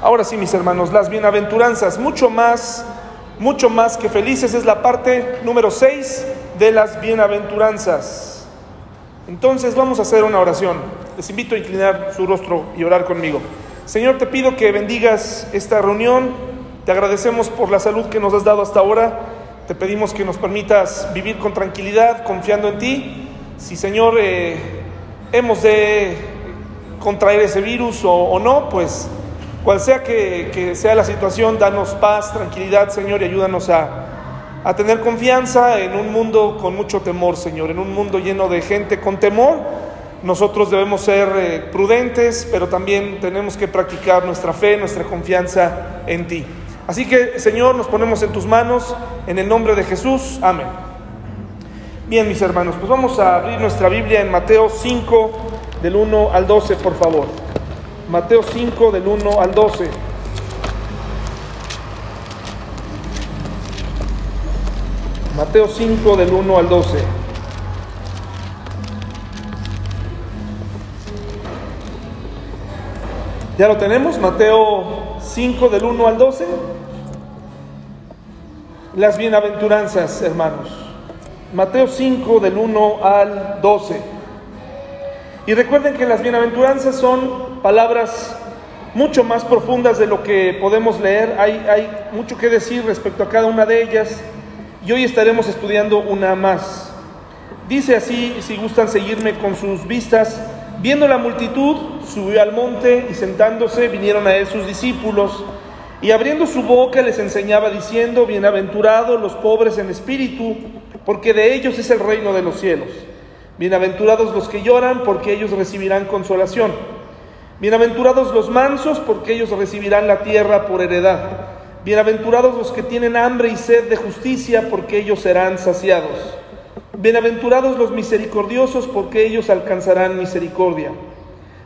Ahora sí, mis hermanos, las bienaventuranzas, mucho más, mucho más que felices, es la parte número 6 de las bienaventuranzas. Entonces vamos a hacer una oración. Les invito a inclinar su rostro y orar conmigo. Señor, te pido que bendigas esta reunión. Te agradecemos por la salud que nos has dado hasta ahora. Te pedimos que nos permitas vivir con tranquilidad, confiando en ti. Si, Señor, eh, hemos de contraer ese virus o, o no, pues cual sea que, sea la situación, danos paz, tranquilidad, Señor, y ayúdanos a, a tener confianza en un mundo con mucho temor, Señor, en un mundo lleno de gente con temor. Nosotros debemos ser eh, prudentes, pero también tenemos que practicar nuestra fe, nuestra confianza en ti. Así que, Señor, nos ponemos en tus manos, en el nombre de Jesús. Amén. Bien, mis hermanos, pues vamos a abrir nuestra Biblia en Mateo 5, del 1 al 12, por favor. Mateo 5 del 1 al 12. Mateo 5 del 1 al 12. ¿Ya lo tenemos? Mateo 5 del 1 al 12. Las bienaventuranzas, hermanos. Mateo 5 del 1 al 12. Y recuerden que las bienaventuranzas son palabras mucho más profundas de lo que podemos leer. Hay, mucho que decir respecto a cada una de ellas y hoy estaremos estudiando una más. Dice así, si gustan seguirme con sus vistas, viendo la multitud, subió al monte y sentándose vinieron a él sus discípulos y abriendo su boca les enseñaba diciendo, bienaventurados los pobres en espíritu, porque de ellos es el reino de los cielos. Bienaventurados los que lloran, porque ellos recibirán consolación. Bienaventurados los mansos, porque ellos recibirán la tierra por heredad. Bienaventurados los que tienen hambre y sed de justicia, porque ellos serán saciados. Bienaventurados los misericordiosos, porque ellos alcanzarán misericordia.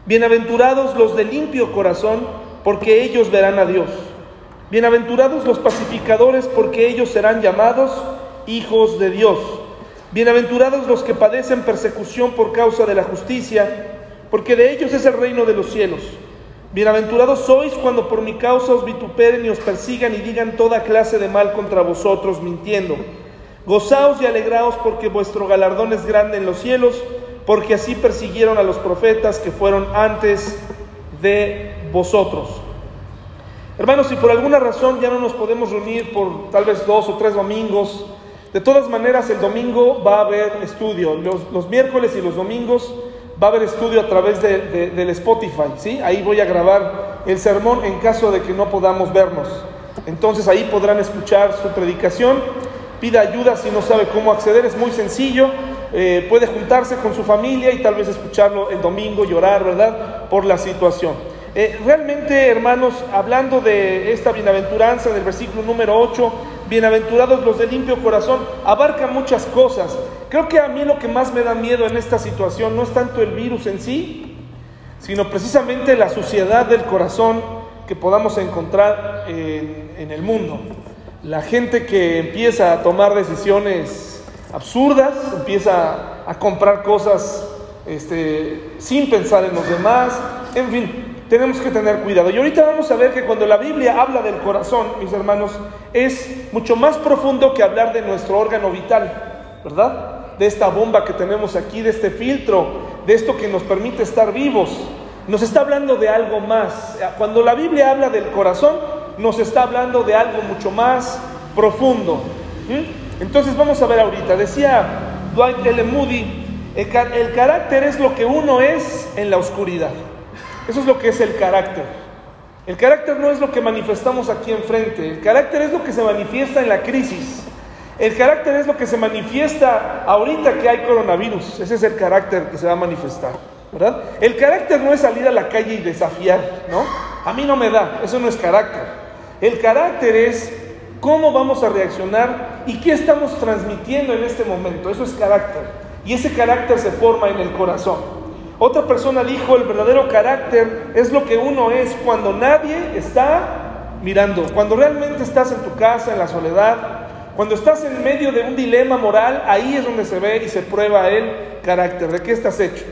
Bienaventurados los de limpio corazón, porque ellos verán a Dios. Bienaventurados los pacificadores, porque ellos serán llamados hijos de Dios. Bienaventurados los que padecen persecución por causa de la justicia, porque de ellos es el reino de los cielos. Bienaventurados sois cuando por mi causa os vituperen y os persigan y digan toda clase de mal contra vosotros, mintiendo. Gozaos y alegraos porque vuestro galardón es grande en los cielos, porque así persiguieron a los profetas que fueron antes de vosotros. Hermanos, si por alguna razón ya no nos podemos reunir por tal vez dos o tres domingos, de todas maneras, el domingo va a haber estudio. Los, miércoles y los domingos va a haber estudio a través de, del Spotify. ¿sí? Ahí voy a grabar el sermón en caso de que no podamos vernos. Entonces ahí podrán escuchar su predicación. Pida ayuda si no sabe cómo acceder. Es muy sencillo. Eh, puede juntarse con su familia y tal vez escucharlo el domingo, llorar, ¿verdad? Por la situación. Eh, realmente, hermanos, hablando de esta bienaventuranza del versículo número 8, bienaventurados los de limpio corazón, abarca muchas cosas. Creo que a mí lo que más me da miedo en esta situación no es tanto el virus en sí, sino precisamente la suciedad del corazón que podamos encontrar en, el mundo. La gente que empieza a tomar decisiones absurdas, empieza a comprar cosas este, sin pensar en los demás, en fin, tenemos que tener cuidado. Y ahorita vamos a ver que cuando la Biblia habla del corazón, mis hermanos, es mucho más profundo que hablar de nuestro órgano vital, ¿verdad? De esta bomba que tenemos aquí, de este filtro, de esto que nos permite estar vivos. Nos está hablando de algo más. Cuando la Biblia habla del corazón, nos está hablando de algo mucho más profundo. Entonces vamos a ver ahorita. Decía Dwight L. Moody, el carácter es lo que uno es en la oscuridad. Eso es lo que es el carácter. El carácter no es lo que manifestamos aquí enfrente, el carácter es lo que se manifiesta en la crisis. El carácter es lo que se manifiesta ahorita que hay coronavirus. Ese es el carácter que se va a manifestar, ¿verdad? El carácter no es salir a la calle y desafiar, ¿no? A mí no me da, eso no es carácter. El carácter es cómo vamos a reaccionar y qué estamos transmitiendo en este momento. Eso es carácter. Y ese carácter se forma en el corazón. Otra persona dijo, el verdadero carácter es lo que uno es cuando nadie está mirando, cuando realmente estás en tu casa, en la soledad, cuando estás en medio de un dilema moral, ahí es donde se ve y se prueba el carácter, de qué estás hecho.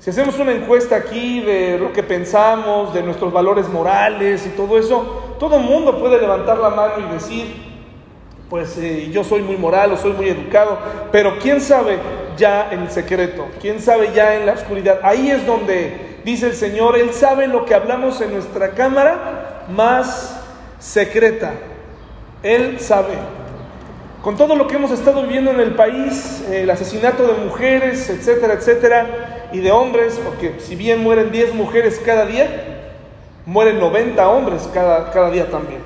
Si hacemos una encuesta aquí de lo que pensamos, de nuestros valores morales y todo eso, todo el mundo puede levantar la mano y decir, pues eh, yo soy muy moral o soy muy educado, pero ¿quién sabe ya en secreto? ¿Quién sabe ya en la oscuridad? Ahí es donde dice el Señor, Él sabe lo que hablamos en nuestra cámara más secreta. Él sabe. Con todo lo que hemos estado viviendo en el país, el asesinato de mujeres, etcétera, etcétera, y de hombres, porque si bien mueren 10 mujeres cada día, mueren 90 hombres cada, cada día también.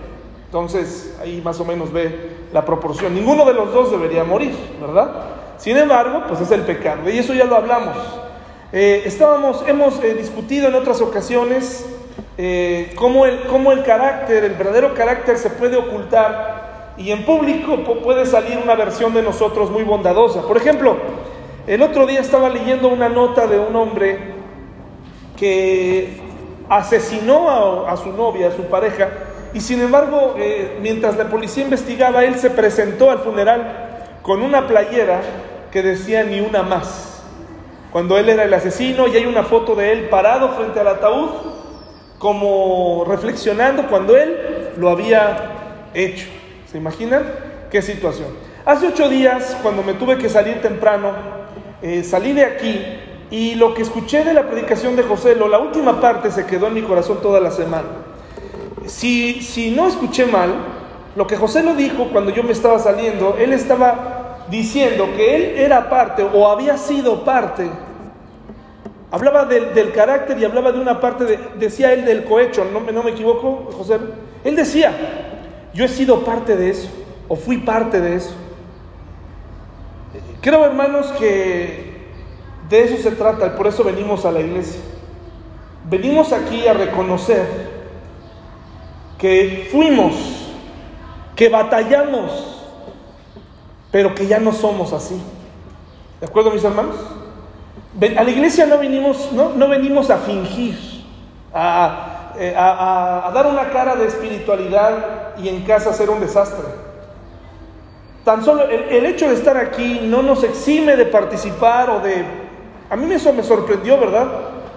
Entonces, ahí más o menos ve la proporción. Ninguno de los dos debería morir, ¿verdad? Sin embargo, pues es el pecado, y eso ya lo hablamos. Eh, estábamos, hemos eh, discutido en otras ocasiones eh, cómo, el, cómo el carácter, el verdadero carácter se puede ocultar y en público puede salir una versión de nosotros muy bondadosa. Por ejemplo, el otro día estaba leyendo una nota de un hombre que asesinó a, a su novia, a su pareja, y sin embargo, eh, mientras la policía investigaba, él se presentó al funeral con una playera que decía ni una más. Cuando él era el asesino y hay una foto de él parado frente al ataúd, como reflexionando cuando él lo había hecho. ¿Se imaginan qué situación? Hace ocho días, cuando me tuve que salir temprano, eh, salí de aquí y lo que escuché de la predicación de José, lo, la última parte se quedó en mi corazón toda la semana si, si no escuché mal, lo que José lo dijo cuando yo me estaba saliendo, él estaba diciendo que él era parte o había sido parte. Hablaba del, carácter y hablaba de una parte, decía él del cohecho, ¿no, no me equivoco, José? Él decía, yo he sido parte de eso, o fui parte de eso. Creo, hermanos, que de eso se trata y por eso venimos a la iglesia. Venimos aquí a reconocer que fuimos, que batallamos, pero que ya no somos así. ¿De acuerdo, mis hermanos? A la iglesia no venimos, no, no venimos a fingir, a, a, dar una cara de espiritualidad y en casa hacer un desastre. Tan solo el, el, hecho de estar aquí no nos exime de participar o de... A mí eso me sorprendió, ¿verdad?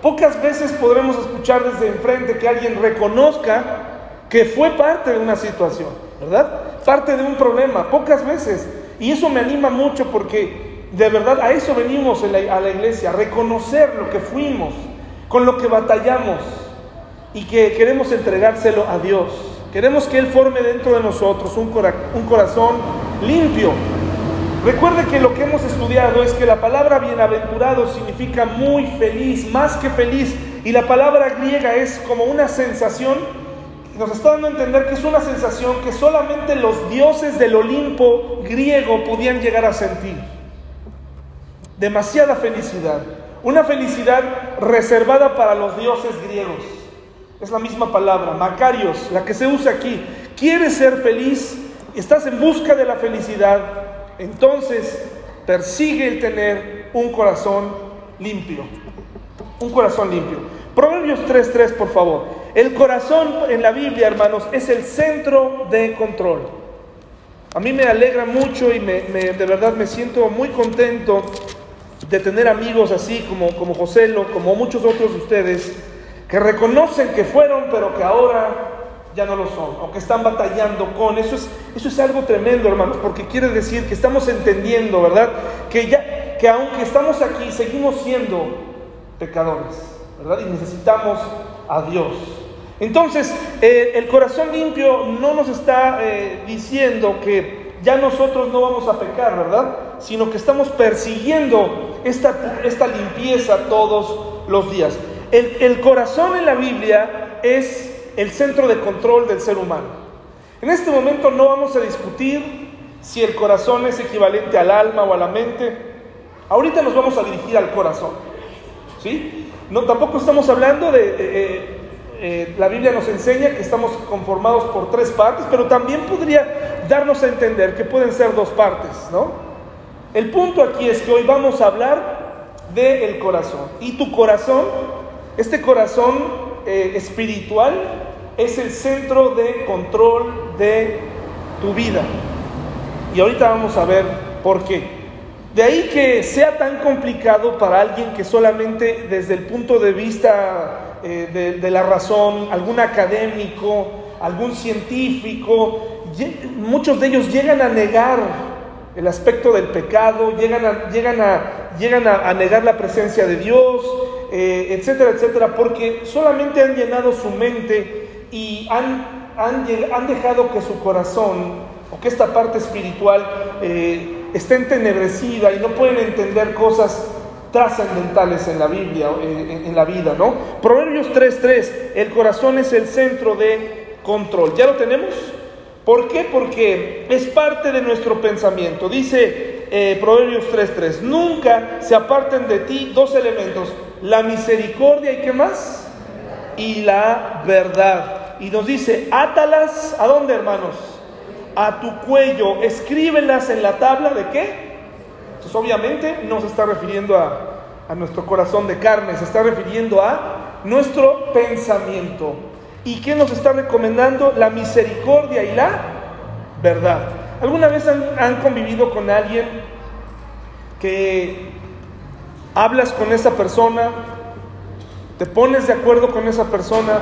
Pocas veces podremos escuchar desde enfrente que alguien reconozca que fue parte de una situación, ¿verdad? Parte de un problema, pocas veces. Y eso me anima mucho porque de verdad a eso venimos a la iglesia, reconocer lo que fuimos, con lo que batallamos y que queremos entregárselo a Dios. Queremos que Él forme dentro de nosotros un, un corazón limpio. Recuerde que lo que hemos estudiado es que la palabra bienaventurado significa muy feliz, más que feliz. Y la palabra griega es como una sensación nos está dando a entender que es una sensación que solamente los dioses del Olimpo griego podían llegar a sentir. Demasiada felicidad. Una felicidad reservada para los dioses griegos. Es la misma palabra, Macarios, la que se usa aquí. ¿Quieres ser feliz? ¿Estás en busca de la felicidad? Entonces persigue el tener un corazón limpio. Un corazón limpio. Proverbios 3.3, por favor. El corazón en la Biblia, hermanos, es el centro de control. A mí me alegra mucho y me, de verdad me siento muy contento de tener amigos así como, como José, como muchos otros de ustedes, que reconocen que fueron, pero que ahora ya no lo son, o que están batallando con. Eso es, eso es algo tremendo, hermanos, porque quiere decir que estamos entendiendo, ¿verdad? Que, ya, que aunque estamos aquí, seguimos siendo pecadores, ¿verdad? Y necesitamos a Dios. Entonces, eh, el corazón limpio no nos está eh, diciendo que ya nosotros no vamos a pecar, ¿verdad? Sino que estamos persiguiendo esta, esta limpieza todos los días. El, el corazón en la Biblia es el centro de control del ser humano. En este momento no vamos a discutir si el corazón es equivalente al alma o a la mente. Ahorita nos vamos a dirigir al corazón. ¿Sí? No, tampoco estamos hablando de, eh, eh, la Biblia nos enseña que estamos conformados por tres partes, pero también podría darnos a entender que pueden ser dos partes, ¿no? El punto aquí es que hoy vamos a hablar del corazón. Y tu corazón, este corazón eh, espiritual, es el centro de control de tu vida. Y ahorita vamos a ver por qué. De ahí que sea tan complicado para alguien que solamente desde el punto de vista eh, de, la razón, algún académico, algún científico, muchos de ellos llegan a negar el aspecto del pecado, llegan a, llegan a, llegan a, negar la presencia de Dios, eh, etcétera, etcétera, porque solamente han llenado su mente y han, han, han dejado que su corazón o que esta parte espiritual eh, está entenebrecida y no pueden entender cosas trascendentales en la Biblia, en, la vida, ¿no? Proverbios 3.3, el corazón es el centro de control. ¿Ya lo tenemos? ¿Por qué? Porque es parte de nuestro pensamiento. Dice eh, Proverbios 3.3, nunca se aparten de ti dos elementos, la misericordia y qué más? Y la verdad. Y nos dice, átalas, ¿a dónde hermanos? a tu cuello, escríbelas en la tabla de qué? Obviamente no se está refiriendo a, nuestro corazón de carne, se está refiriendo a nuestro pensamiento. ¿Y qué nos está recomendando? La misericordia y la verdad. ¿Alguna vez han, han convivido con alguien que hablas con esa persona, te pones de acuerdo con esa persona,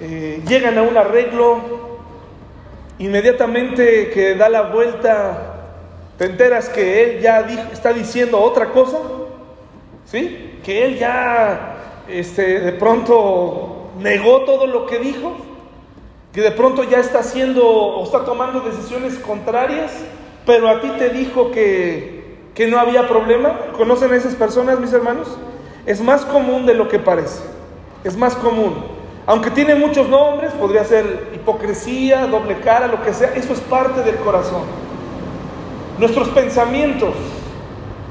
eh, llegan a un arreglo, Inmediatamente que da la vuelta, te enteras que él ya está diciendo otra cosa, ¿sí? Que él ya este, de pronto negó todo lo que dijo, que de pronto ya está haciendo o está tomando decisiones contrarias, pero a ti te dijo que, que no había problema. ¿Conocen a esas personas, mis hermanos? Es más común de lo que parece, es más común. Aunque tiene muchos nombres, podría ser hipocresía, doble cara, lo que sea, eso es parte del corazón. Nuestros pensamientos.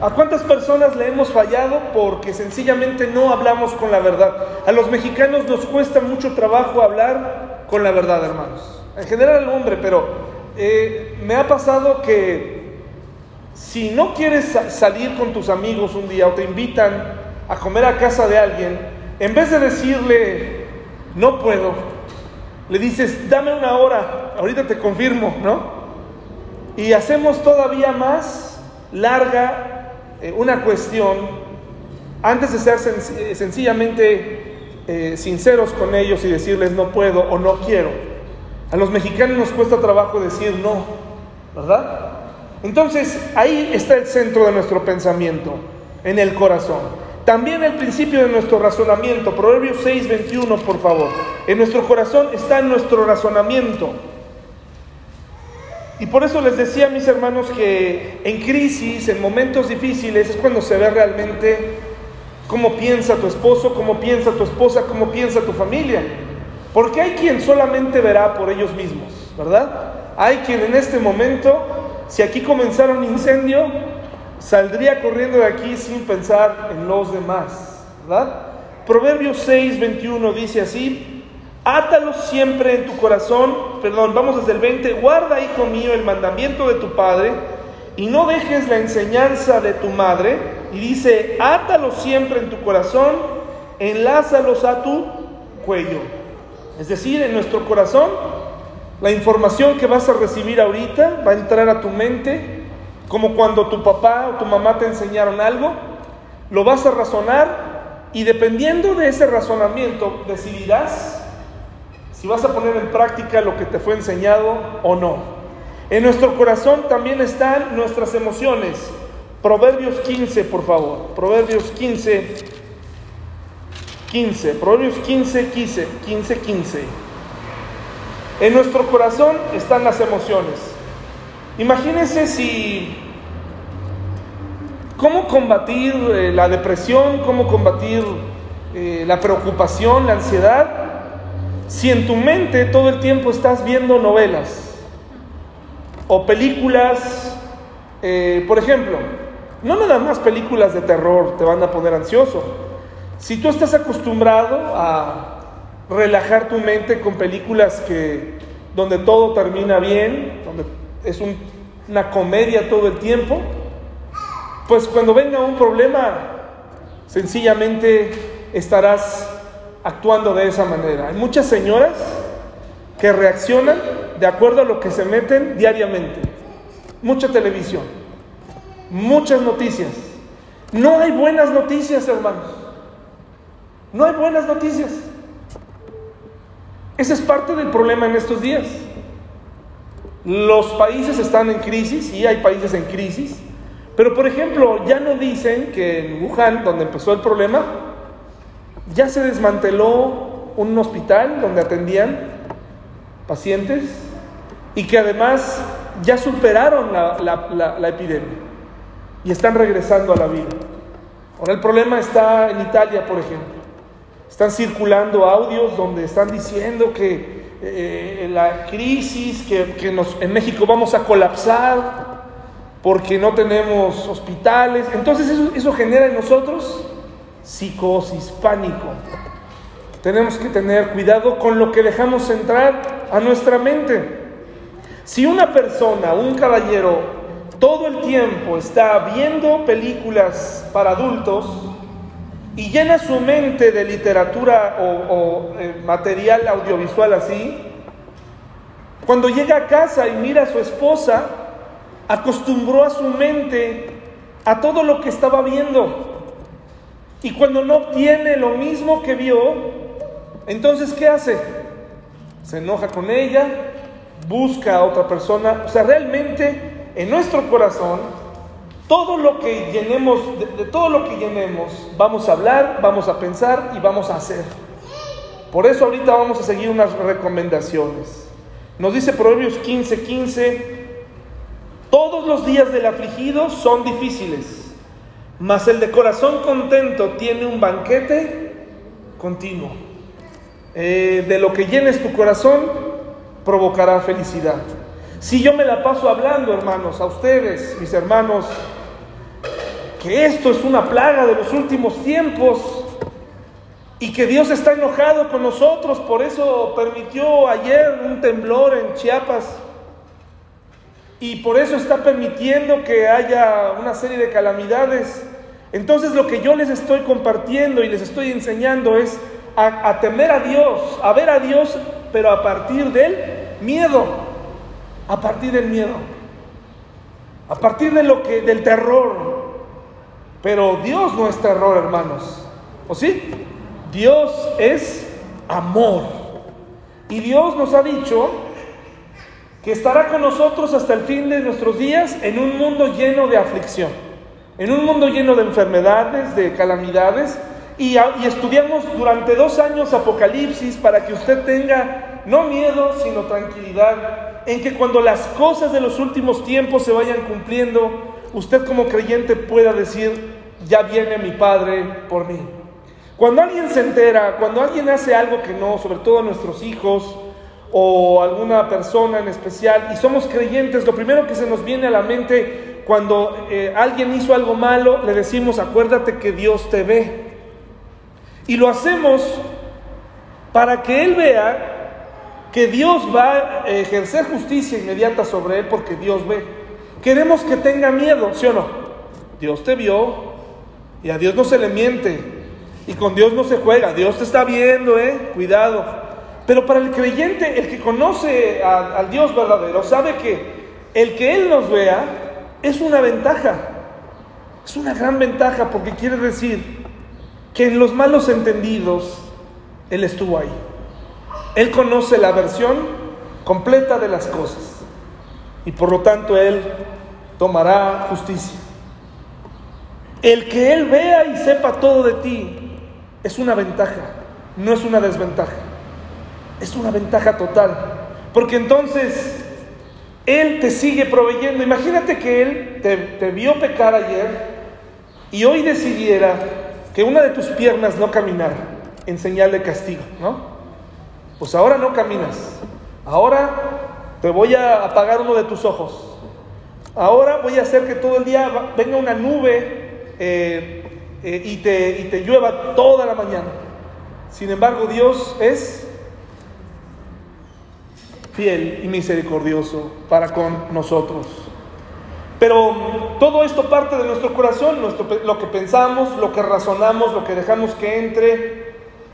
¿A cuántas personas le hemos fallado porque sencillamente no hablamos con la verdad? A los mexicanos nos cuesta mucho trabajo hablar con la verdad, hermanos. En general al hombre, pero eh, me ha pasado que si no quieres salir con tus amigos un día o te invitan a comer a casa de alguien, en vez de decirle, no puedo. Le dices, dame una hora, ahorita te confirmo, ¿no? Y hacemos todavía más larga eh, una cuestión antes de ser eh, sencillamente eh, sinceros con ellos y decirles no puedo o no quiero. A los mexicanos nos cuesta trabajo decir no, ¿verdad? Entonces ahí está el centro de nuestro pensamiento, en el corazón. También el principio de nuestro razonamiento, Proverbios 6, 21, por favor. En nuestro corazón está nuestro razonamiento. Y por eso les decía a mis hermanos que en crisis, en momentos difíciles, es cuando se ve realmente cómo piensa tu esposo, cómo piensa tu esposa, cómo piensa tu familia. Porque hay quien solamente verá por ellos mismos, ¿verdad? Hay quien en este momento, si aquí comenzara un incendio, saldría corriendo de aquí sin pensar en los demás, ¿verdad? Proverbios 6, 21 dice así, átalos siempre en tu corazón, perdón, vamos desde el 20, guarda, hijo mío, el mandamiento de tu padre y no dejes la enseñanza de tu madre, y dice, átalos siempre en tu corazón, enlázalos a tu cuello. Es decir, en nuestro corazón, la información que vas a recibir ahorita va a entrar a tu mente como cuando tu papá o tu mamá te enseñaron algo, lo vas a razonar y dependiendo de ese razonamiento decidirás si vas a poner en práctica lo que te fue enseñado o no. En nuestro corazón también están nuestras emociones. Proverbios 15, por favor. Proverbios 15, 15. Proverbios 15, 15, 15, 15. En nuestro corazón están las emociones. Imagínense si cómo combatir eh, la depresión, cómo combatir eh, la preocupación, la ansiedad, si en tu mente todo el tiempo estás viendo novelas o películas, eh, por ejemplo, no nada más películas de terror te van a poner ansioso. Si tú estás acostumbrado a relajar tu mente con películas que donde todo termina bien, donde es una comedia todo el tiempo, pues cuando venga un problema, sencillamente estarás actuando de esa manera. Hay muchas señoras que reaccionan de acuerdo a lo que se meten diariamente. Mucha televisión. muchas noticias. No hay buenas noticias, hermanos. No hay buenas noticias. Ese es parte del problema en estos días. Los países están en crisis, y hay países en crisis, pero por ejemplo, ya no dicen que en Wuhan, donde empezó el problema, ya se desmanteló un hospital donde atendían pacientes y que además ya superaron la, epidemia y están regresando a la vida. Ahora el problema está en Italia, por ejemplo. Están circulando audios donde están diciendo que eh, la crisis, que, en México vamos a colapsar porque no tenemos hospitales. Entonces eso genera en nosotros psicosis, pánico. Tenemos que tener cuidado con lo que dejamos entrar a nuestra mente. Si una persona, un caballero, todo el tiempo está viendo películas para adultos y llena su mente de literatura o, eh, material audiovisual así, cuando llega a casa y mira a su esposa, acostumbró a su mente a todo lo que estaba viendo. Y cuando no obtiene lo mismo que vio, entonces ¿qué hace? Se enoja con ella, busca a otra persona. O sea, realmente en nuestro corazón, todo lo que llenemos, de, todo lo que llenemos, vamos a hablar, vamos a pensar y vamos a hacer. Por eso ahorita vamos a seguir unas recomendaciones. Nos dice Proverbios 15, 15, todos los días del afligido son difíciles, mas el de corazón contento tiene un banquete continuo. Eh, de lo que llenes tu corazón, provocará felicidad. Si yo me la paso hablando, hermanos, a ustedes, mis hermanos, que esto es una plaga de los últimos tiempos y que Dios está enojado con nosotros, por eso permitió ayer un temblor en Chiapas y por eso está permitiendo que haya una serie de calamidades. Entonces lo que yo les estoy compartiendo y les estoy enseñando es a, temer a Dios, a ver a Dios, pero a partir del miedo, a partir del miedo, a partir de lo que, del terror. Pero Dios no es terror, hermanos. ¿O sí? Dios es amor. Y Dios nos ha dicho que estará con nosotros hasta el fin de nuestros días en un mundo lleno de aflicción, en un mundo lleno de enfermedades, de calamidades, y, estudiamos durante dos años Apocalipsis para que usted tenga no miedo, sino tranquilidad, en que cuando las cosas de los últimos tiempos se vayan cumpliendo, usted como creyente pueda decir, ya viene mi Padre por mí. Cuando alguien se entera, cuando alguien hace algo que no, sobre todo nuestros hijos o alguna persona en especial, y somos creyentes, lo primero que se nos viene a la mente cuando eh, alguien hizo algo malo, le decimos, acuérdate que Dios te ve. Y lo hacemos para que Él vea que Dios va a ejercer justicia inmediata sobre Él porque Dios ve. Queremos que tenga miedo, ¿sí o no? Dios te vio y a Dios no se le miente y con Dios no se juega. Dios te está viendo, ¿eh? Cuidado. Pero para el creyente, el que conoce al Dios verdadero, sabe que el que Él nos vea es una ventaja. Es una gran ventaja porque quiere decir que en los malos entendidos Él estuvo ahí. Él conoce la versión completa de las cosas y por lo tanto Él tomará justicia. El que Él vea y sepa todo de ti es una ventaja, no es una desventaja. Es una ventaja total. Porque entonces Él te sigue proveyendo. Imagínate que Él te, vio pecar ayer y hoy decidiera que una de tus piernas no caminara en señal de castigo, ¿no? Pues ahora no caminas. Ahora te voy a apagar uno de tus ojos. Ahora voy a hacer que todo el día venga una nube eh, eh, y, te, y te llueva toda la mañana. Sin embargo, Dios es fiel y misericordioso para con nosotros. Pero todo esto parte de nuestro corazón, lo que pensamos, lo que razonamos, lo que dejamos que entre.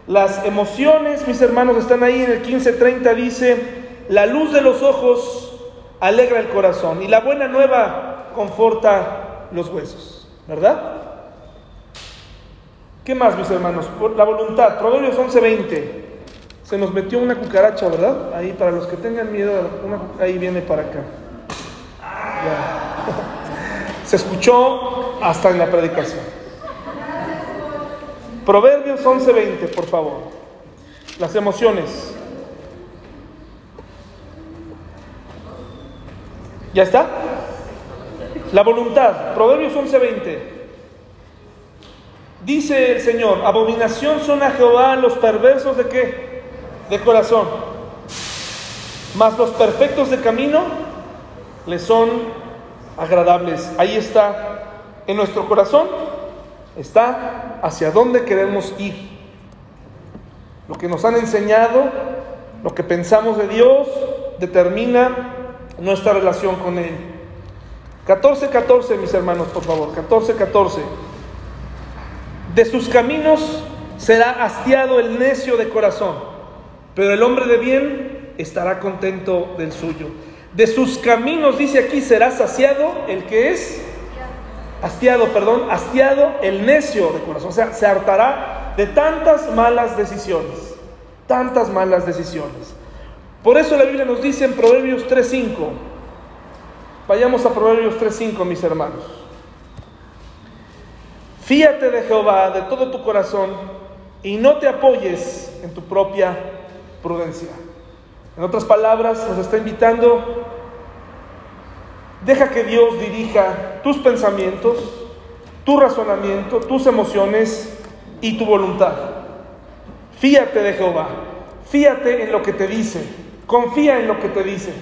Las emociones, mis hermanos, están ahí en el 15:30, dice, la luz de los ojos alegra el corazón y la buena nueva conforta los huesos, ¿verdad? ¿Qué más, mis hermanos? La voluntad, Proverbios 11:20. Se nos metió una cucaracha, ¿verdad? Ahí, para los que tengan miedo, ahí viene para acá. Se escuchó hasta en la predicación. Proverbios 11:20, por favor. Las emociones. ¿Ya está? La voluntad, Proverbios 11:20. Dice el Señor, abominación son a Jehová los perversos de qué? De corazón. Mas los perfectos de camino le son agradables. Ahí está en nuestro corazón, está hacia dónde queremos ir. Lo que nos han enseñado, lo que pensamos de Dios, determina nuestra relación con Él. 14, 14, mis hermanos, por favor. 14, 14. De sus caminos será hastiado el necio de corazón, pero el hombre de bien estará contento del suyo. De sus caminos, dice aquí, será saciado el que es hastiado, perdón, hastiado el necio de corazón. O sea, se hartará de tantas malas decisiones, tantas malas decisiones. Por eso la Biblia nos dice en Proverbios 3.5, vayamos a Proverbios 3.5, mis hermanos. Fíate de Jehová de todo tu corazón y no te apoyes en tu propia prudencia. En otras palabras, nos está invitando, deja que Dios dirija tus pensamientos, tu razonamiento, tus emociones y tu voluntad. Fíate de Jehová, fíate en lo que te dice, confía en lo que te dice.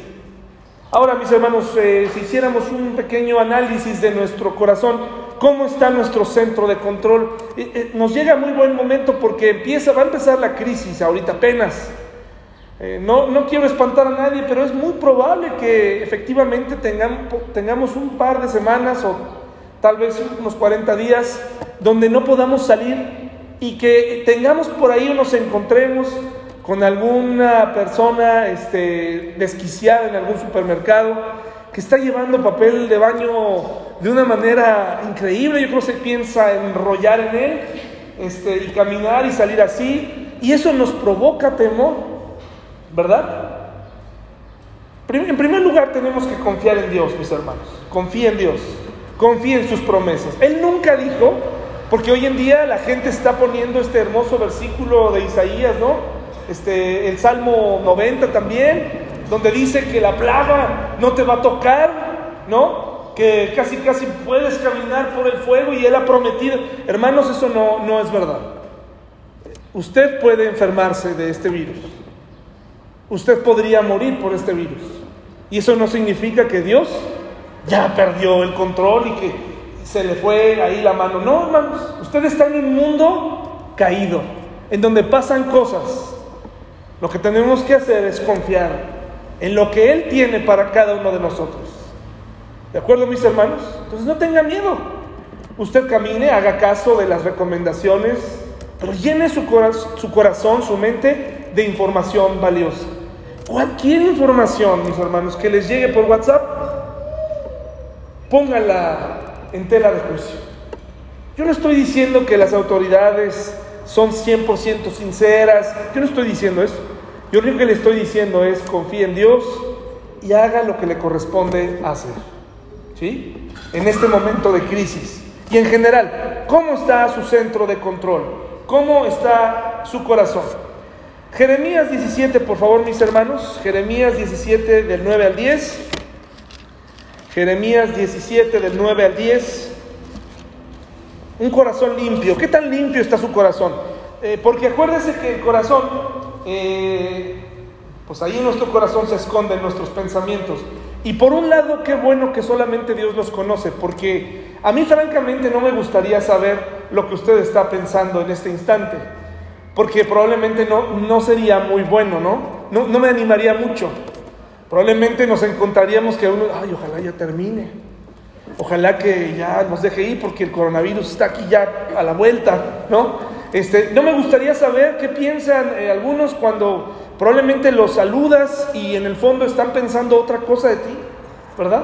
Ahora, mis hermanos, eh, si hiciéramos un pequeño análisis de nuestro corazón, ¿Cómo está nuestro centro de control? Eh, eh, nos llega muy buen momento porque empieza, va a empezar la crisis ahorita apenas. Eh, no, no quiero espantar a nadie, pero es muy probable que efectivamente tengamos, un par de semanas o tal vez unos 40 días donde no podamos salir y que tengamos por ahí o nos encontremos con alguna persona este, desquiciada en algún supermercado que está llevando papel de baño de una manera increíble. Yo creo que se piensa enrollar en él este, y caminar y salir así. Y eso nos provoca temor, ¿verdad? En primer lugar tenemos que confiar en Dios, mis hermanos. Confía en Dios. Confía en sus promesas. Él nunca dijo, porque hoy en día la gente está poniendo este hermoso versículo de Isaías, ¿no? Este, el Salmo 90 también, donde dice que la plaga no te va a tocar, ¿no? que casi casi puedes caminar por el fuego y Él ha prometido. Hermanos, eso no, no es verdad. Usted puede enfermarse de este virus. Usted podría morir por este virus. Y eso no significa que Dios ya perdió el control y que se le fue ahí la mano. No, hermanos, usted está en un mundo caído, en donde pasan cosas. Lo que tenemos que hacer es confiar en lo que Él tiene para cada uno de nosotros. ¿De acuerdo, mis hermanos? Entonces no tenga miedo. Usted camine, haga caso de las recomendaciones, pero llene su, su corazón, su mente de información valiosa. Cualquier información, mis hermanos, que les llegue por WhatsApp, póngala en tela de juicio. Yo no estoy diciendo que las autoridades son 100% sinceras, yo no estoy diciendo eso. Yo lo único que le estoy diciendo es confíe en Dios y haga lo que le corresponde hacer. En este momento de crisis. Y en general, ¿cómo está su centro de control? ¿Cómo está su corazón? Jeremías 17, por favor, mis hermanos. Jeremías 17 del 9 al 10. Jeremías 17 del 9 al 10. Un corazón limpio. ¿Qué tan limpio está su corazón? Eh, porque acuérdese que el corazón, eh, pues ahí en nuestro corazón se esconden nuestros pensamientos. Y por un lado, qué bueno que solamente Dios los conoce, porque a mí francamente no me gustaría saber lo que usted está pensando en este instante, porque probablemente no, no sería muy bueno, ¿no? ¿no? No me animaría mucho. Probablemente nos encontraríamos que uno, ay, ojalá ya termine. Ojalá que ya nos deje ir porque el coronavirus está aquí ya a la vuelta, ¿no? Este, no me gustaría saber qué piensan eh, algunos cuando Probablemente los saludas y en el fondo están pensando otra cosa de ti, ¿verdad?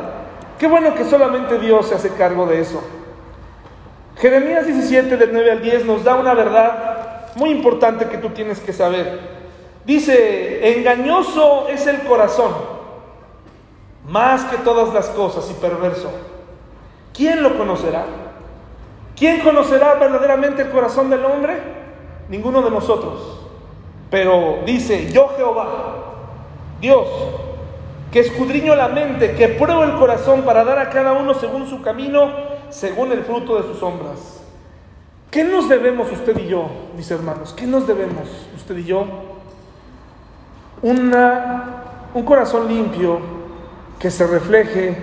Qué bueno que solamente Dios se hace cargo de eso. Jeremías 17 del 9 al 10 nos da una verdad muy importante que tú tienes que saber. Dice, engañoso es el corazón, más que todas las cosas y perverso. ¿Quién lo conocerá? ¿Quién conocerá verdaderamente el corazón del hombre? Ninguno de nosotros. Pero dice, yo Jehová, Dios, que escudriño la mente, que pruebo el corazón para dar a cada uno según su camino, según el fruto de sus sombras. ¿Qué nos debemos usted y yo, mis hermanos? ¿Qué nos debemos usted y yo? Una, un corazón limpio que se refleje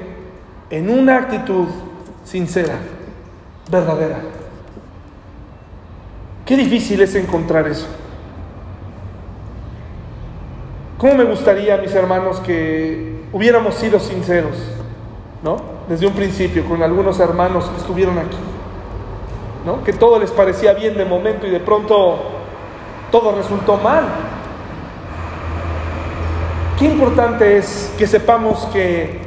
en una actitud sincera, verdadera. Qué difícil es encontrar eso. ¿Cómo me gustaría, mis hermanos, que hubiéramos sido sinceros, ¿no? Desde un principio, con algunos hermanos que estuvieron aquí, ¿no? Que todo les parecía bien de momento y de pronto todo resultó mal. Qué importante es que sepamos que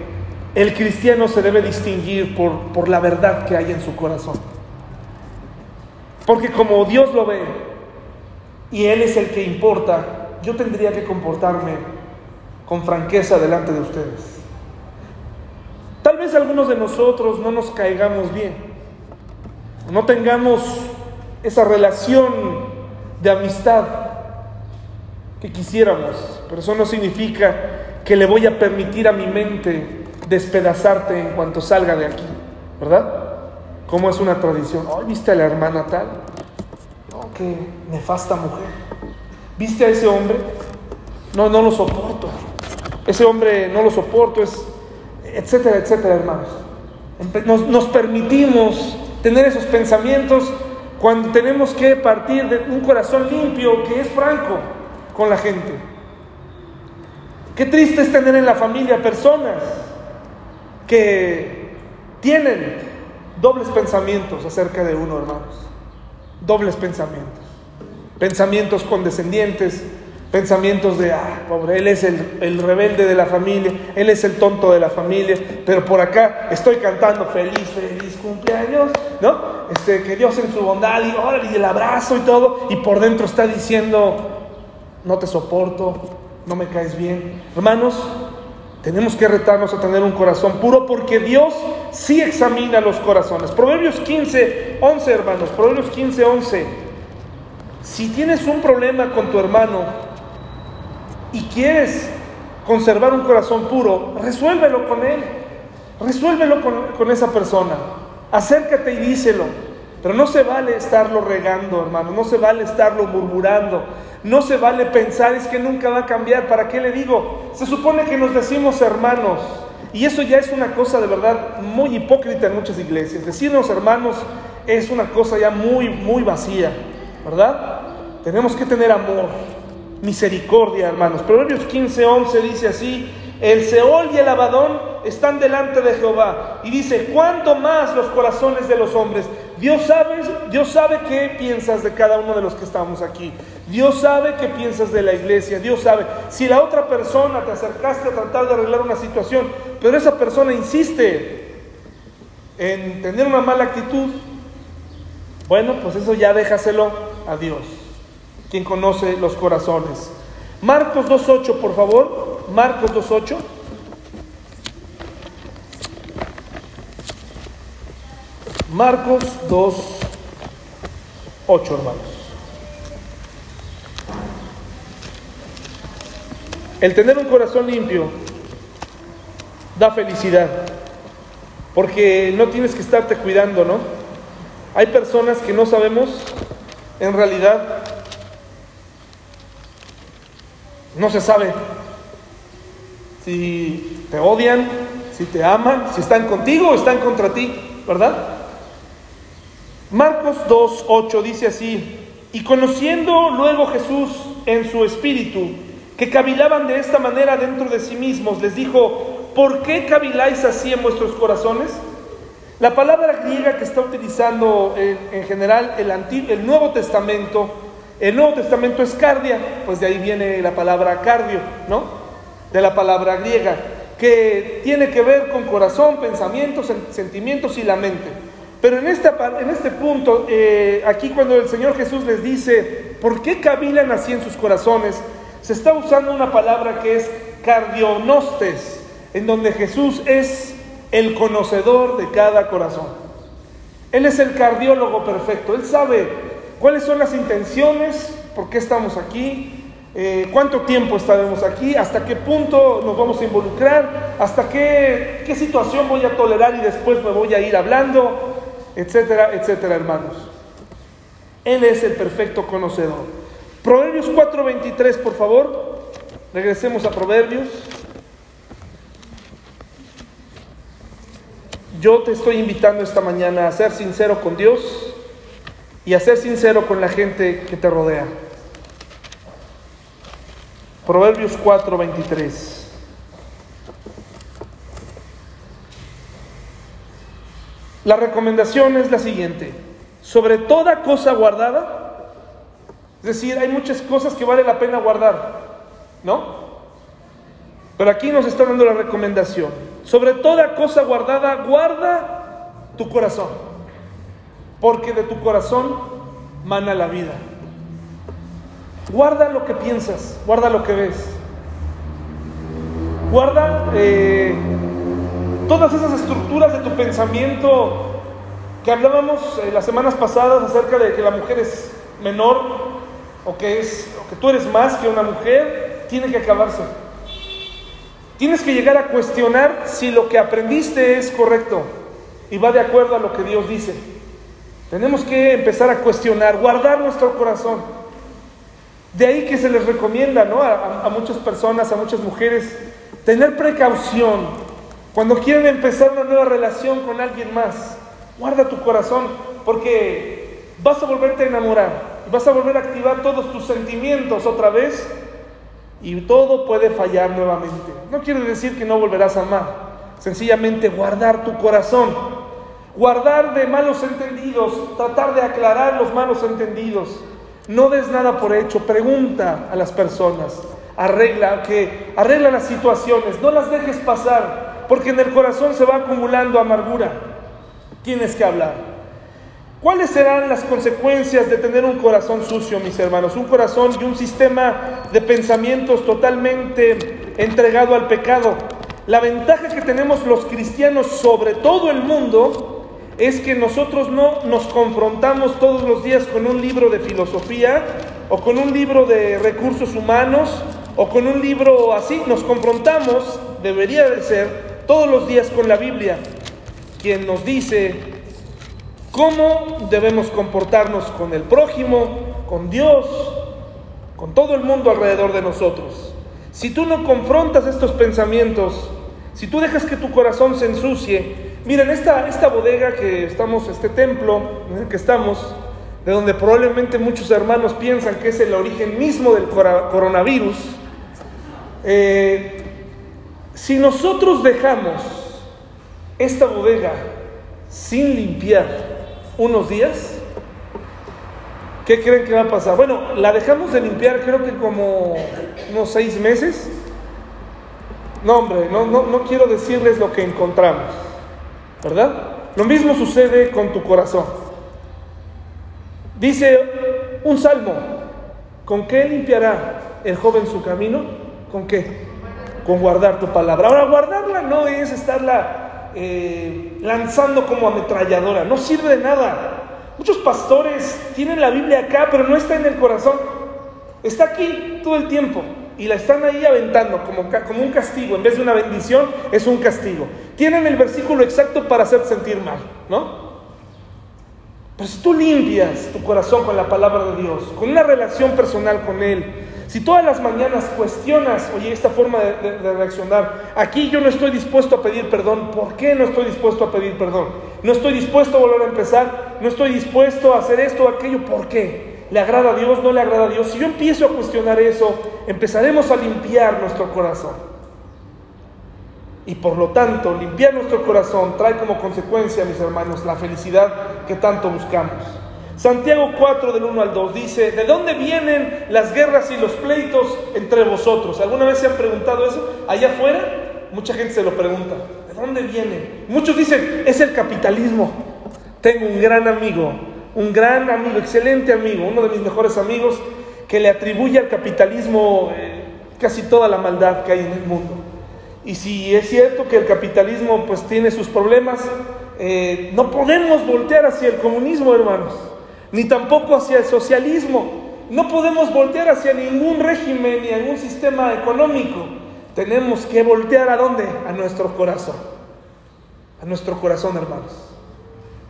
el cristiano se debe distinguir por, por la verdad que hay en su corazón. Porque como Dios lo ve y Él es el que importa, yo tendría que comportarme con franqueza delante de ustedes. Tal vez algunos de nosotros no nos caigamos bien, no tengamos esa relación de amistad que quisiéramos, pero eso no significa que le voy a permitir a mi mente despedazarte en cuanto salga de aquí, ¿verdad? Como es una tradición. ¿viste a la hermana tal? No, qué nefasta mujer. ¿Viste a ese hombre? No, no lo soporto. Ese hombre no lo soporto, es etcétera, etcétera, hermanos. Nos, nos permitimos tener esos pensamientos cuando tenemos que partir de un corazón limpio que es franco con la gente. Qué triste es tener en la familia personas que tienen dobles pensamientos acerca de uno, hermanos. Dobles pensamientos pensamientos condescendientes, pensamientos de, ah, pobre, él es el, rebelde de la familia, él es el tonto de la familia, pero por acá estoy cantando feliz, feliz cumpleaños, ¿no? Este, que Dios en su bondad, y, y el abrazo y todo, y por dentro está diciendo, no te soporto, no me caes bien. Hermanos, tenemos que retarnos a tener un corazón puro porque Dios sí examina los corazones. Proverbios 15, 11, hermanos, Proverbios 15, 11. Si tienes un problema con tu hermano y quieres conservar un corazón puro, resuélvelo con él, resuélvelo con, esa persona, acércate y díselo. Pero no se vale estarlo regando, hermano, no se vale estarlo murmurando, no se vale pensar es que nunca va a cambiar. ¿Para qué le digo? Se supone que nos decimos hermanos. Y eso ya es una cosa de verdad muy hipócrita en muchas iglesias. Decirnos hermanos es una cosa ya muy, muy vacía, ¿verdad? Tenemos que tener amor, misericordia, hermanos. Proverbios 15, 11 dice así, el Seol y el Abadón están delante de Jehová. Y dice, ¿cuánto más los corazones de los hombres? Dios sabe, Dios sabe qué piensas de cada uno de los que estamos aquí. Dios sabe qué piensas de la iglesia. Dios sabe. Si la otra persona te acercaste a tratar de arreglar una situación, pero esa persona insiste en tener una mala actitud, bueno, pues eso ya déjaselo a Dios quien conoce los corazones. Marcos 2.8, por favor. Marcos 2.8. Marcos 2.8, hermanos. El tener un corazón limpio da felicidad, porque no tienes que estarte cuidando, ¿no? Hay personas que no sabemos en realidad No se sabe si te odian, si te aman, si están contigo o están contra ti, ¿verdad? Marcos 2, 8 dice así, y conociendo luego Jesús en su espíritu, que cavilaban de esta manera dentro de sí mismos, les dijo, ¿por qué caviláis así en vuestros corazones? La palabra griega que está utilizando en, general el, el Nuevo Testamento el Nuevo Testamento es cardia, pues de ahí viene la palabra cardio, ¿no? De la palabra griega. que tiene que ver con corazón, pensamientos, sentimientos y la mente. Pero en, este punto, eh, aquí cuando el Señor Jesús les dice, ¿por qué cavilan así en sus corazones? Se está usando una palabra que es cardionostes, en donde Jesús es el conocedor de cada corazón. Él es el cardiólogo perfecto, Él sabe cuáles son las intenciones, por qué estamos aquí, eh, cuánto tiempo estaremos aquí, hasta qué punto nos vamos a involucrar, hasta qué, qué situación voy a tolerar y después me voy a ir hablando, etcétera, etcétera, hermanos. Él es el perfecto conocedor. Proverbios 4:23, por favor. Regresemos a Proverbios. Yo te estoy invitando esta mañana a ser sincero con Dios y a ser sincero con la gente que te rodea. Proverbios 4:23. La recomendación es la siguiente. Sobre toda cosa guardada, es decir, hay muchas cosas que vale la pena guardar, ¿no? Pero aquí nos está dando la recomendación. Sobre toda cosa guardada, guarda tu corazón, porque de tu corazón mana la vida. Guarda lo que piensas, guarda lo que ves. Guarda eh, todas esas estructuras de tu pensamiento que hablábamos eh, las semanas pasadas acerca de que la mujer es menor o que, es, o que tú eres más que una mujer, tiene que acabarse. Tienes que llegar a cuestionar si lo que aprendiste es correcto y va de acuerdo a lo que Dios dice. Tenemos que empezar a cuestionar, guardar nuestro corazón. De ahí que se les recomienda ¿no? a, a muchas personas, a muchas mujeres, tener precaución cuando quieren empezar una nueva relación con alguien más, guarda tu corazón porque vas a volverte a enamorar, vas a volver a activar todos tus sentimientos otra vez y todo puede fallar nuevamente. No quiere decir que no volverás a amar, sencillamente guardar tu corazón, guardar de malos entendidos, tratar de aclarar los malos entendidos. No des nada por hecho, pregunta a las personas, arregla, que arregla las situaciones, no las dejes pasar porque en el corazón se va acumulando amargura. Tienes que hablar. ¿Cuáles serán las consecuencias de tener un corazón sucio, mis hermanos? Un corazón y un sistema de pensamientos totalmente entregado al pecado. La ventaja que tenemos los cristianos sobre todo el mundo es que nosotros no nos confrontamos todos los días con un libro de filosofía o con un libro de recursos humanos o con un libro así. Nos confrontamos, debería de ser, todos los días con la Biblia, quien nos dice cómo debemos comportarnos con el prójimo, con Dios, con todo el mundo alrededor de nosotros. Si tú no confrontas estos pensamientos, si tú dejas que tu corazón se ensucie, miren, esta, esta bodega que estamos, este templo en el que estamos, de donde probablemente muchos hermanos piensan que es el origen mismo del coronavirus, eh, si nosotros dejamos esta bodega sin limpiar unos días, ¿qué creen que va a pasar? Bueno, la dejamos de limpiar creo que como unos seis meses. No, hombre, no, no, no quiero decirles lo que encontramos, ¿verdad? Lo mismo sucede con tu corazón. Dice un salmo, ¿con qué limpiará el joven su camino? ¿Con qué? con guardar tu palabra. Ahora, guardarla no es estarla eh, lanzando como ametralladora, no sirve de nada. Muchos pastores tienen la Biblia acá, pero no está en el corazón. Está aquí todo el tiempo y la están ahí aventando como, como un castigo. En vez de una bendición, es un castigo. Tienen el versículo exacto para hacer sentir mal, ¿no? Pero si tú limpias tu corazón con la palabra de Dios, con una relación personal con Él, si todas las mañanas cuestionas, oye, esta forma de, reaccionar, aquí yo no estoy dispuesto a pedir perdón, ¿por qué no estoy dispuesto a pedir perdón? No estoy dispuesto a volver a empezar, no estoy dispuesto a hacer esto o aquello, ¿por qué? ¿Le agrada a Dios? ¿No le agrada a Dios? Si yo empiezo a cuestionar eso, empezaremos a limpiar nuestro corazón. Y por lo tanto, limpiar nuestro corazón trae como consecuencia, mis hermanos, la felicidad que tanto buscamos. Santiago 4 del 1 al 2 dice, ¿de dónde vienen las guerras y los pleitos entre vosotros? ¿Alguna vez se han preguntado eso? Allá afuera Mucha gente se lo pregunta, ¿de dónde viene? Muchos dicen, es el capitalismo. Tengo un gran amigo, un gran amigo, excelente amigo, uno de mis mejores amigos, que le atribuye al capitalismo eh, casi toda la maldad que hay en el mundo. Y si es cierto que el capitalismo pues tiene sus problemas, eh, no podemos voltear hacia el comunismo, hermanos, ni tampoco hacia el socialismo. No podemos voltear hacia ningún régimen ni ningún sistema económico. Tenemos que voltear a dónde? A nuestro corazón. A nuestro corazón, hermanos.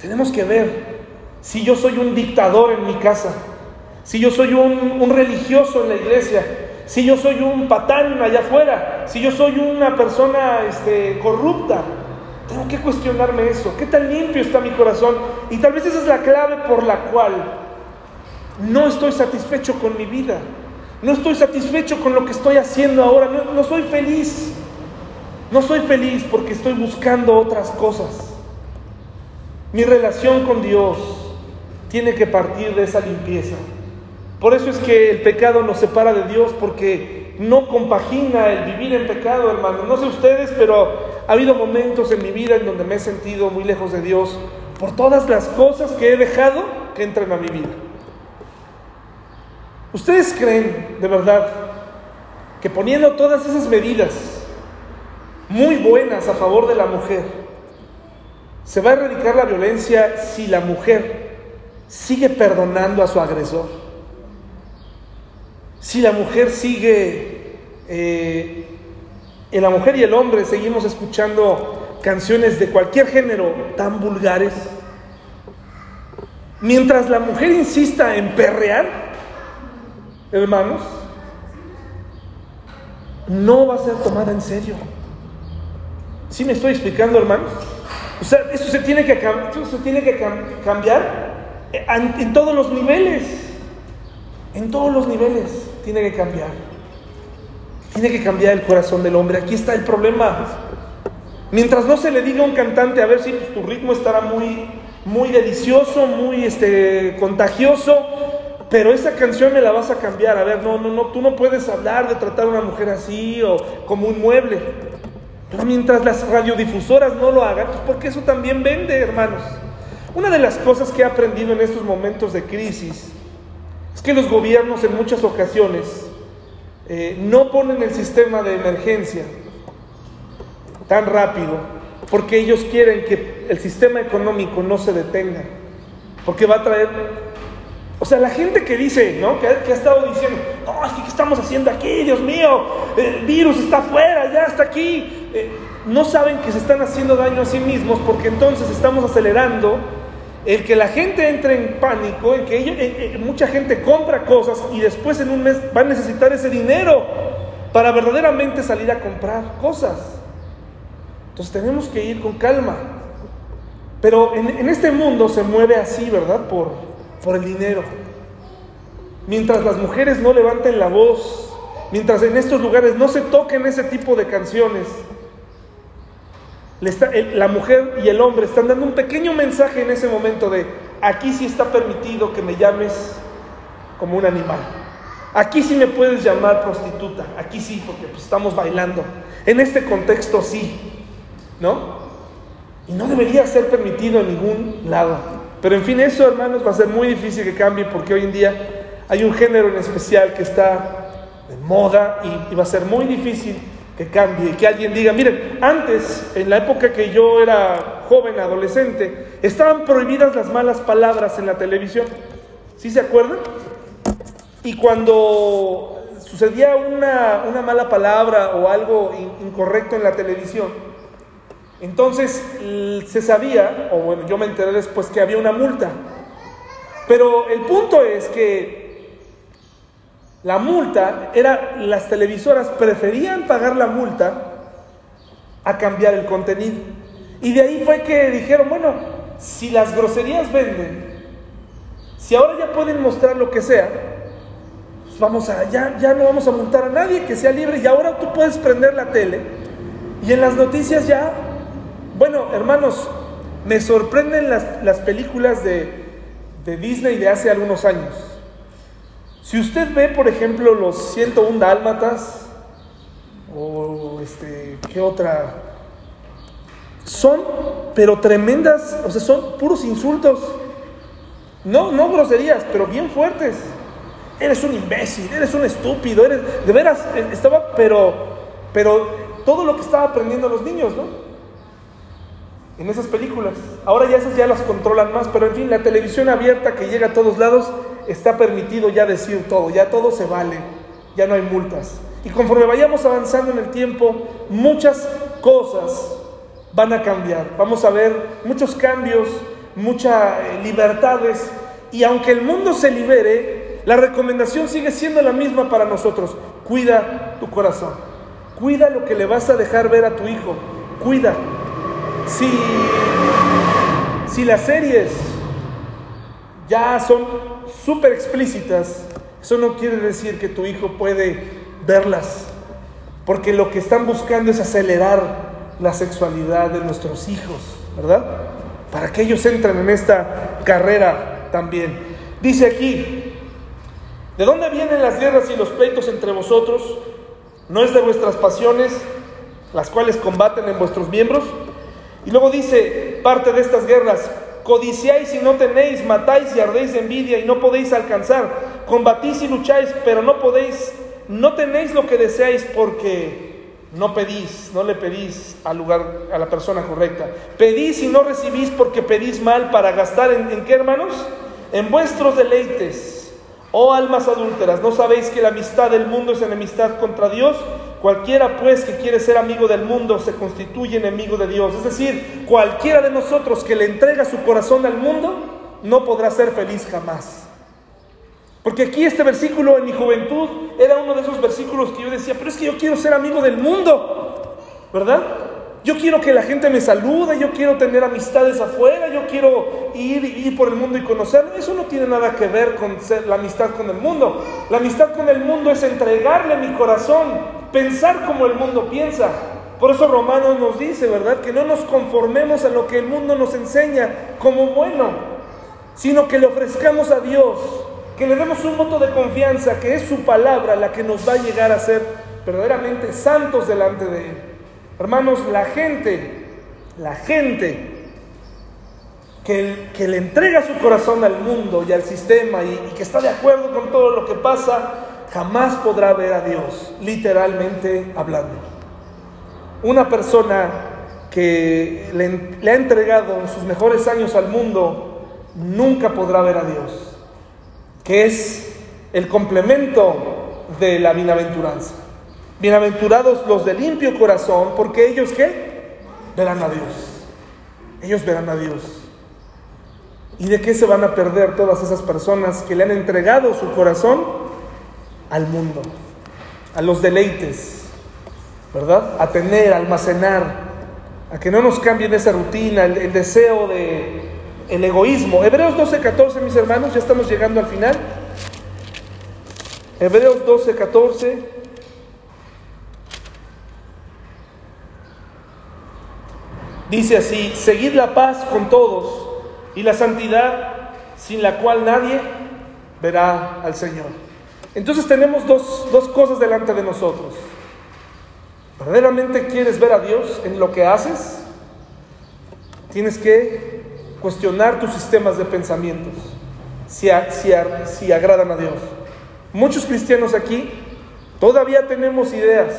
Tenemos que ver si yo soy un dictador en mi casa, si yo soy un, religioso en la iglesia, si yo soy un patán allá afuera, si yo soy una persona este, corrupta, tengo que cuestionarme eso. ¿Qué tan limpio está mi corazón? Y tal vez esa es la clave por la cual no estoy satisfecho con mi vida. No estoy satisfecho con lo que estoy haciendo ahora. No, no soy feliz. No soy feliz porque estoy buscando otras cosas. Mi relación con Dios tiene que partir de esa limpieza. Por eso es que el pecado nos separa de Dios porque no compagina el vivir en pecado, hermano. No sé ustedes, pero ha habido momentos en mi vida en donde me he sentido muy lejos de Dios por todas las cosas que he dejado que entran a mi vida. ¿Ustedes creen de verdad que poniendo todas esas medidas muy buenas a favor de la mujer, se va a erradicar la violencia si la mujer sigue perdonando a su agresor? Si la mujer sigue, eh, en la mujer y el hombre seguimos escuchando canciones de cualquier género tan vulgares, mientras la mujer insista en perrear, hermanos, no va a ser tomada en serio. ¿Sí me estoy explicando, hermanos? O sea, eso se tiene que, eso se tiene que cambiar en todos los niveles. En todos los niveles tiene que cambiar. Tiene que cambiar el corazón del hombre. Aquí está el problema. Mientras no se le diga a un cantante, a ver si tu ritmo estará muy, muy delicioso, muy este, contagioso, pero esa canción me la vas a cambiar. A ver, no, no, no, tú no puedes hablar de tratar a una mujer así o como un mueble. Pero mientras las radiodifusoras no lo hagan, pues porque eso también vende, hermanos. Una de las cosas que he aprendido en estos momentos de crisis es que los gobiernos en muchas ocasiones eh, no ponen el sistema de emergencia tan rápido porque ellos quieren que el sistema económico no se detenga, porque va a traer... O sea, la gente que dice, ¿no? Que, ha estado diciendo, no, que ¿qué estamos haciendo aquí? Dios mío, el virus está afuera, ya está aquí. Eh, no saben que se están haciendo daño a sí mismos porque entonces estamos acelerando el que la gente entre en pánico, el que mucha gente compra cosas y después en un mes va a necesitar ese dinero para verdaderamente salir a comprar cosas. Entonces tenemos que ir con calma. Pero en, este mundo se mueve así, ¿verdad? Por, por el dinero. Mientras las mujeres no levanten la voz, mientras en estos lugares no se toquen ese tipo de canciones, la mujer y el hombre están dando un pequeño mensaje en ese momento de, aquí sí está permitido que me llames como un animal. Aquí sí me puedes llamar prostituta, aquí sí, porque pues, estamos bailando. En este contexto sí, ¿no? Y no debería ser permitido en ningún lado. Pero en fin, eso hermanos va a ser muy difícil que cambie porque hoy en día hay un género en especial que está de moda y va a ser muy difícil que cambie, que alguien diga, miren, antes, en la época que yo era joven, adolescente, estaban prohibidas las malas palabras en la televisión. ¿Sí se acuerdan? Y cuando sucedía una, mala palabra o algo incorrecto en la televisión, entonces se sabía, o bueno, yo me enteré después que había una multa. Pero el punto es que la multa era, las televisoras preferían pagar la multa a cambiar el contenido. Y de ahí fue que dijeron, bueno, si las groserías venden, si ahora ya pueden mostrar lo que sea, pues vamos a, ya, ya no vamos a multar a nadie, que sea libre. Y ahora tú puedes prender la tele y en las noticias ya, bueno, hermanos, me sorprenden las, las películas de, de Disney de hace algunos años. Si usted ve, por ejemplo, los 101 dálmatas, o este, ¿qué otra? Son, pero tremendas, o sea, son puros insultos. No, no groserías, pero bien fuertes. Eres un imbécil, eres un estúpido, eres, de veras, eh, estaba, pero, pero todo lo que estaba aprendiendo los niños, ¿no? En esas películas. Ahora ya esas ya las controlan más, pero en fin, la televisión abierta que llega a todos lados está permitido ya decir todo, ya todo se vale, ya no hay multas. Y conforme vayamos avanzando en el tiempo, muchas cosas van a cambiar. Vamos a ver muchos cambios, muchas eh, libertades. Y aunque el mundo se libere, la recomendación sigue siendo la misma para nosotros. Cuida tu corazón. Cuida lo que le vas a dejar ver a tu hijo. Cuida si, si las series ya son súper explícitas, eso no quiere decir que tu hijo puede verlas, porque lo que están buscando es acelerar la sexualidad de nuestros hijos, ¿verdad? Para que ellos entren en esta carrera también. Dice aquí, ¿de dónde vienen las guerras y los pleitos entre vosotros? ¿No es de vuestras pasiones, las cuales combaten en vuestros miembros? Y luego dice parte de estas guerras, codiciáis y no tenéis, matáis y ardéis de envidia y no podéis alcanzar, combatís y lucháis, pero no podéis, no tenéis lo que deseáis porque no pedís, no le pedís al lugar, a la persona correcta. Pedís y no recibís porque pedís mal para gastar en, ¿en qué hermanos? En vuestros deleites. Oh almas adúlteras, ¿no sabéis que la amistad del mundo es enemistad contra Dios? Cualquiera pues que quiere ser amigo del mundo se constituye enemigo de Dios. Es decir, cualquiera de nosotros que le entrega su corazón al mundo no podrá ser feliz jamás. Porque aquí este versículo en mi juventud era uno de esos versículos que yo decía, pero es que yo quiero ser amigo del mundo, ¿verdad? Yo quiero que la gente me salude, yo quiero tener amistades afuera, yo quiero ir, ir por el mundo y conocerlo. Eso no tiene nada que ver con la amistad con el mundo. La amistad con el mundo es entregarle mi corazón, pensar como el mundo piensa. Por eso Romanos nos dice, ¿verdad? Que no nos conformemos a lo que el mundo nos enseña como bueno, sino que le ofrezcamos a Dios, que le demos un voto de confianza, que es su palabra la que nos va a llegar a ser verdaderamente santos delante de Él. Hermanos, la gente, la gente que, le entrega su corazón al mundo y al sistema y, y que está de acuerdo con todo lo que pasa, jamás podrá ver a Dios, literalmente hablando. Una persona que le, le, ha entregado sus mejores años al mundo, nunca podrá ver a Dios, que es el complemento de la bienaventuranza. Bienaventurados los de limpio corazón, porque ellos qué? Verán a Dios. Ellos verán a Dios. ¿Y de qué se van a perder todas esas personas que le han entregado su corazón al mundo, a los deleites, ¿verdad? A tener, a almacenar, a que no nos cambien esa rutina, el, deseo de el egoísmo. Hebreos 12, 14, mis hermanos, ya estamos llegando al final. Hebreos 12, Dice así, seguid la paz con todos y la santidad sin la cual nadie verá al Señor. Entonces tenemos dos, dos cosas delante de nosotros. ¿Verdaderamente quieres ver a Dios en lo que haces? Tienes que cuestionar tus sistemas de pensamientos, si, si, si agradan a Dios. Muchos cristianos aquí todavía tenemos ideas,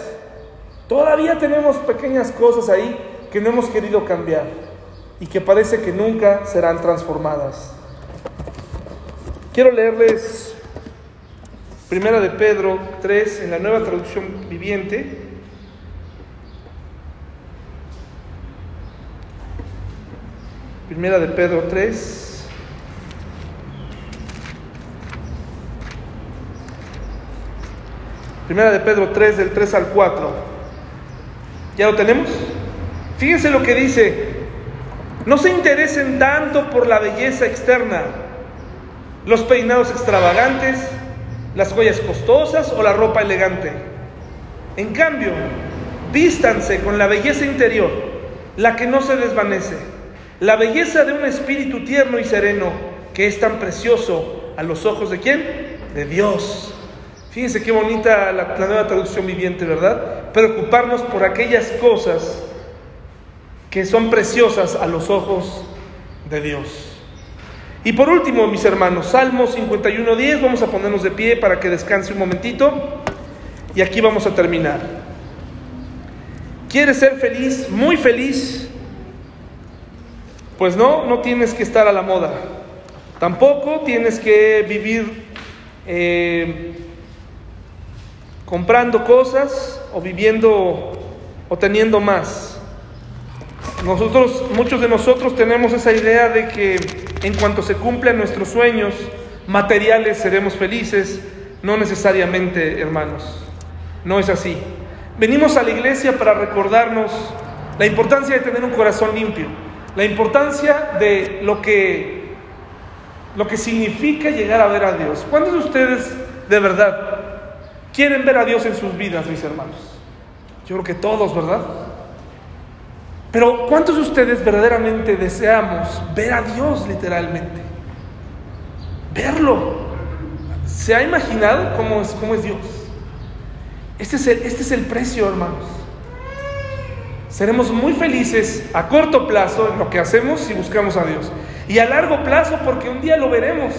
todavía tenemos pequeñas cosas ahí que no hemos querido cambiar y que parece que nunca serán transformadas. Quiero leerles Primera de Pedro 3 en la nueva traducción viviente. Primera de Pedro 3. Primera de Pedro 3 del 3 al 4. ¿Ya lo tenemos? Fíjense lo que dice, no se interesen tanto por la belleza externa, los peinados extravagantes, las joyas costosas o la ropa elegante. En cambio, vístanse con la belleza interior, la que no se desvanece, la belleza de un espíritu tierno y sereno que es tan precioso a los ojos de quién? De Dios. Fíjense qué bonita la, la nueva traducción viviente, ¿verdad? preocuparnos por aquellas cosas que son preciosas a los ojos de Dios. Y por último, mis hermanos, Salmo 51.10, vamos a ponernos de pie para que descanse un momentito y aquí vamos a terminar. ¿Quieres ser feliz, muy feliz? Pues no, no tienes que estar a la moda. Tampoco tienes que vivir eh, comprando cosas o viviendo o teniendo más. Nosotros, muchos de nosotros tenemos esa idea de que en cuanto se cumplan nuestros sueños materiales seremos felices. No necesariamente, hermanos. No es así. Venimos a la iglesia para recordarnos la importancia de tener un corazón limpio, la importancia de lo que, lo que significa llegar a ver a Dios. ¿Cuántos de ustedes de verdad quieren ver a Dios en sus vidas, mis hermanos? Yo creo que todos, ¿verdad? Pero ¿cuántos de ustedes verdaderamente deseamos ver a Dios literalmente? Verlo. ¿Se ha imaginado cómo es, cómo es Dios? Este es, el, este es el precio, hermanos. Seremos muy felices a corto plazo en lo que hacemos si buscamos a Dios. Y a largo plazo porque un día lo veremos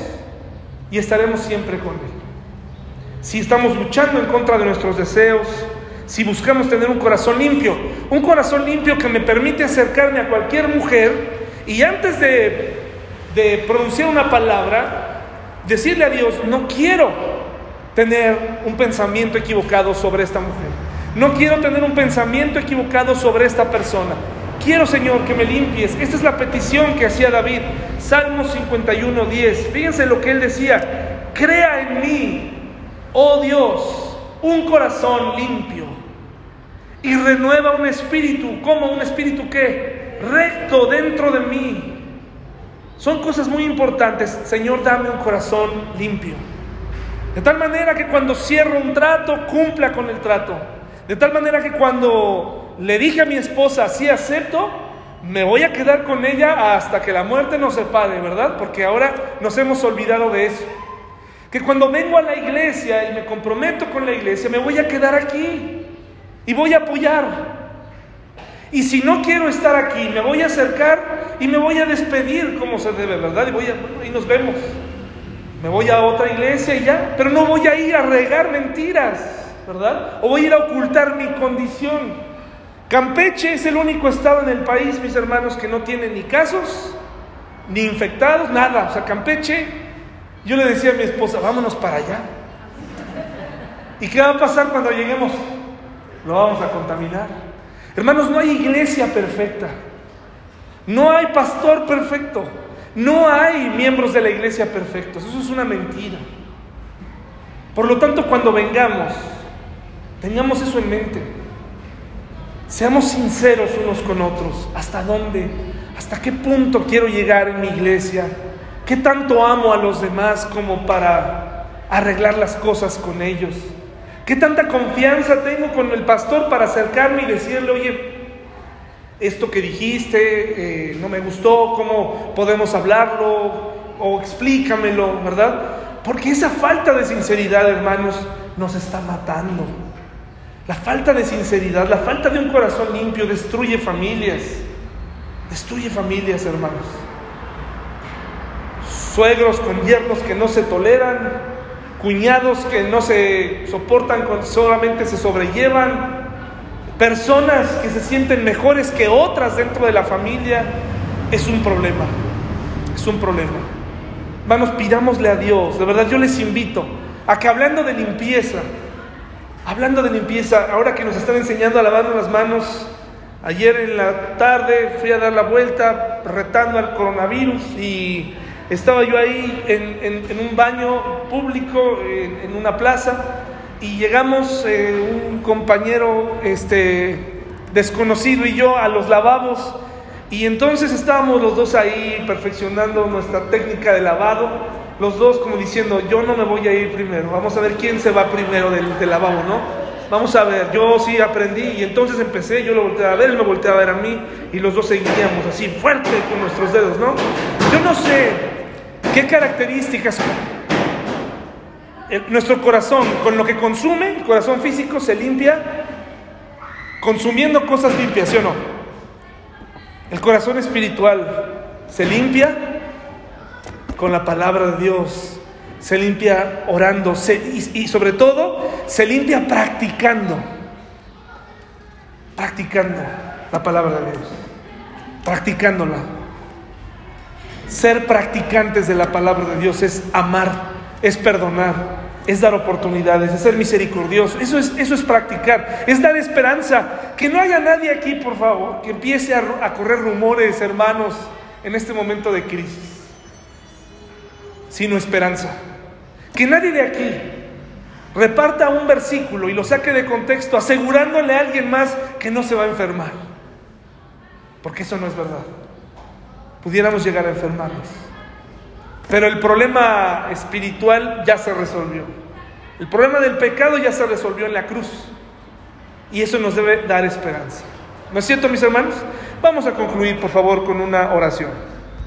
y estaremos siempre con Él. Si estamos luchando en contra de nuestros deseos, si buscamos tener un corazón limpio, un corazón limpio que me permite acercarme a cualquier mujer y antes de, de pronunciar una palabra, decirle a Dios, no quiero tener un pensamiento equivocado sobre esta mujer. No quiero tener un pensamiento equivocado sobre esta persona. Quiero, Señor, que me limpies. Esta es la petición que hacía David. Salmo 51, 10. Fíjense lo que él decía. Crea en mí, oh Dios, un corazón limpio. Y renueva un espíritu. como un espíritu que Recto dentro de mí. Son cosas muy importantes. Señor, dame un corazón limpio. De tal manera que cuando cierro un trato, cumpla con el trato. De tal manera que cuando le dije a mi esposa, sí acepto, me voy a quedar con ella hasta que la muerte nos separe, ¿verdad? Porque ahora nos hemos olvidado de eso. Que cuando vengo a la iglesia y me comprometo con la iglesia, me voy a quedar aquí y voy a apoyar. Y si no quiero estar aquí, me voy a acercar y me voy a despedir como se debe, ¿verdad? Y, voy a, y nos vemos. Me voy a otra iglesia y ya, pero no voy a ir a regar mentiras, ¿verdad? O voy a ir a ocultar mi condición. Campeche es el único estado en el país, mis hermanos, que no tiene ni casos, ni infectados, nada. O sea, Campeche, yo le decía a mi esposa, vámonos para allá. ¿Y qué va a pasar cuando lleguemos? Lo vamos a contaminar. Hermanos, no hay iglesia perfecta. No hay pastor perfecto. No hay miembros de la iglesia perfectos, eso es una mentira. Por lo tanto, cuando vengamos, tengamos eso en mente. Seamos sinceros unos con otros. ¿Hasta dónde? ¿Hasta qué punto quiero llegar en mi iglesia? ¿Qué tanto amo a los demás como para arreglar las cosas con ellos? ¿Qué tanta confianza tengo con el pastor para acercarme y decirle, oye, esto que dijiste eh, no me gustó, ¿cómo podemos hablarlo? O explícamelo, ¿verdad? Porque esa falta de sinceridad, hermanos, nos está matando. La falta de sinceridad, la falta de un corazón limpio destruye familias. Destruye familias, hermanos. Suegros con yernos que no se toleran, cuñados que no se soportan, solamente se sobrellevan, personas que se sienten mejores que otras dentro de la familia, es un problema. Es un problema. Hermanos, pidámosle a Dios. De verdad, yo les invito a que hablando de limpieza, hablando de limpieza, ahora que nos están enseñando a lavarnos las manos, ayer en la tarde fui a dar la vuelta retando al coronavirus y estaba yo ahí en, un baño público, en una plaza, y llegamos eh, un compañero este, desconocido y yo a los lavabos y entonces estábamos los dos ahí perfeccionando nuestra técnica de lavado, los dos como diciendo, yo no me voy a ir primero, vamos a ver quién se va primero del, lavabo, ¿no? Vamos a ver, yo sí aprendí y entonces empecé, yo lo volteé a ver, él me volteé a ver a mí y los dos seguíamos así fuerte con nuestros dedos, ¿no? Yo no sé qué características nuestro corazón, con lo que consume, el corazón físico se limpia consumiendo cosas limpias, ¿sí o no? El corazón espiritual se limpia con la palabra de Dios, se limpia orando y, y sobre todo se limpia practicando, practicando la palabra de Dios, practicándola. Ser practicantes de la palabra de Dios es amar, es perdonar, es dar oportunidades, es ser misericordioso. Eso es, eso es practicar, es dar esperanza. Que no haya nadie aquí, por favor, que empiece a, a correr rumores, hermanos, en este momento de crisis, sino esperanza. Que nadie de aquí reparta un versículo y lo saque de contexto, asegurándole a alguien más que no se va a enfermar. Porque eso no es verdad pudiéramos llegar a enfermarnos. Pero el problema espiritual ya se resolvió. El problema del pecado ya se resolvió en la cruz. Y eso nos debe dar esperanza. ¿No es cierto, mis hermanos? Vamos a concluir, por favor, con una oración.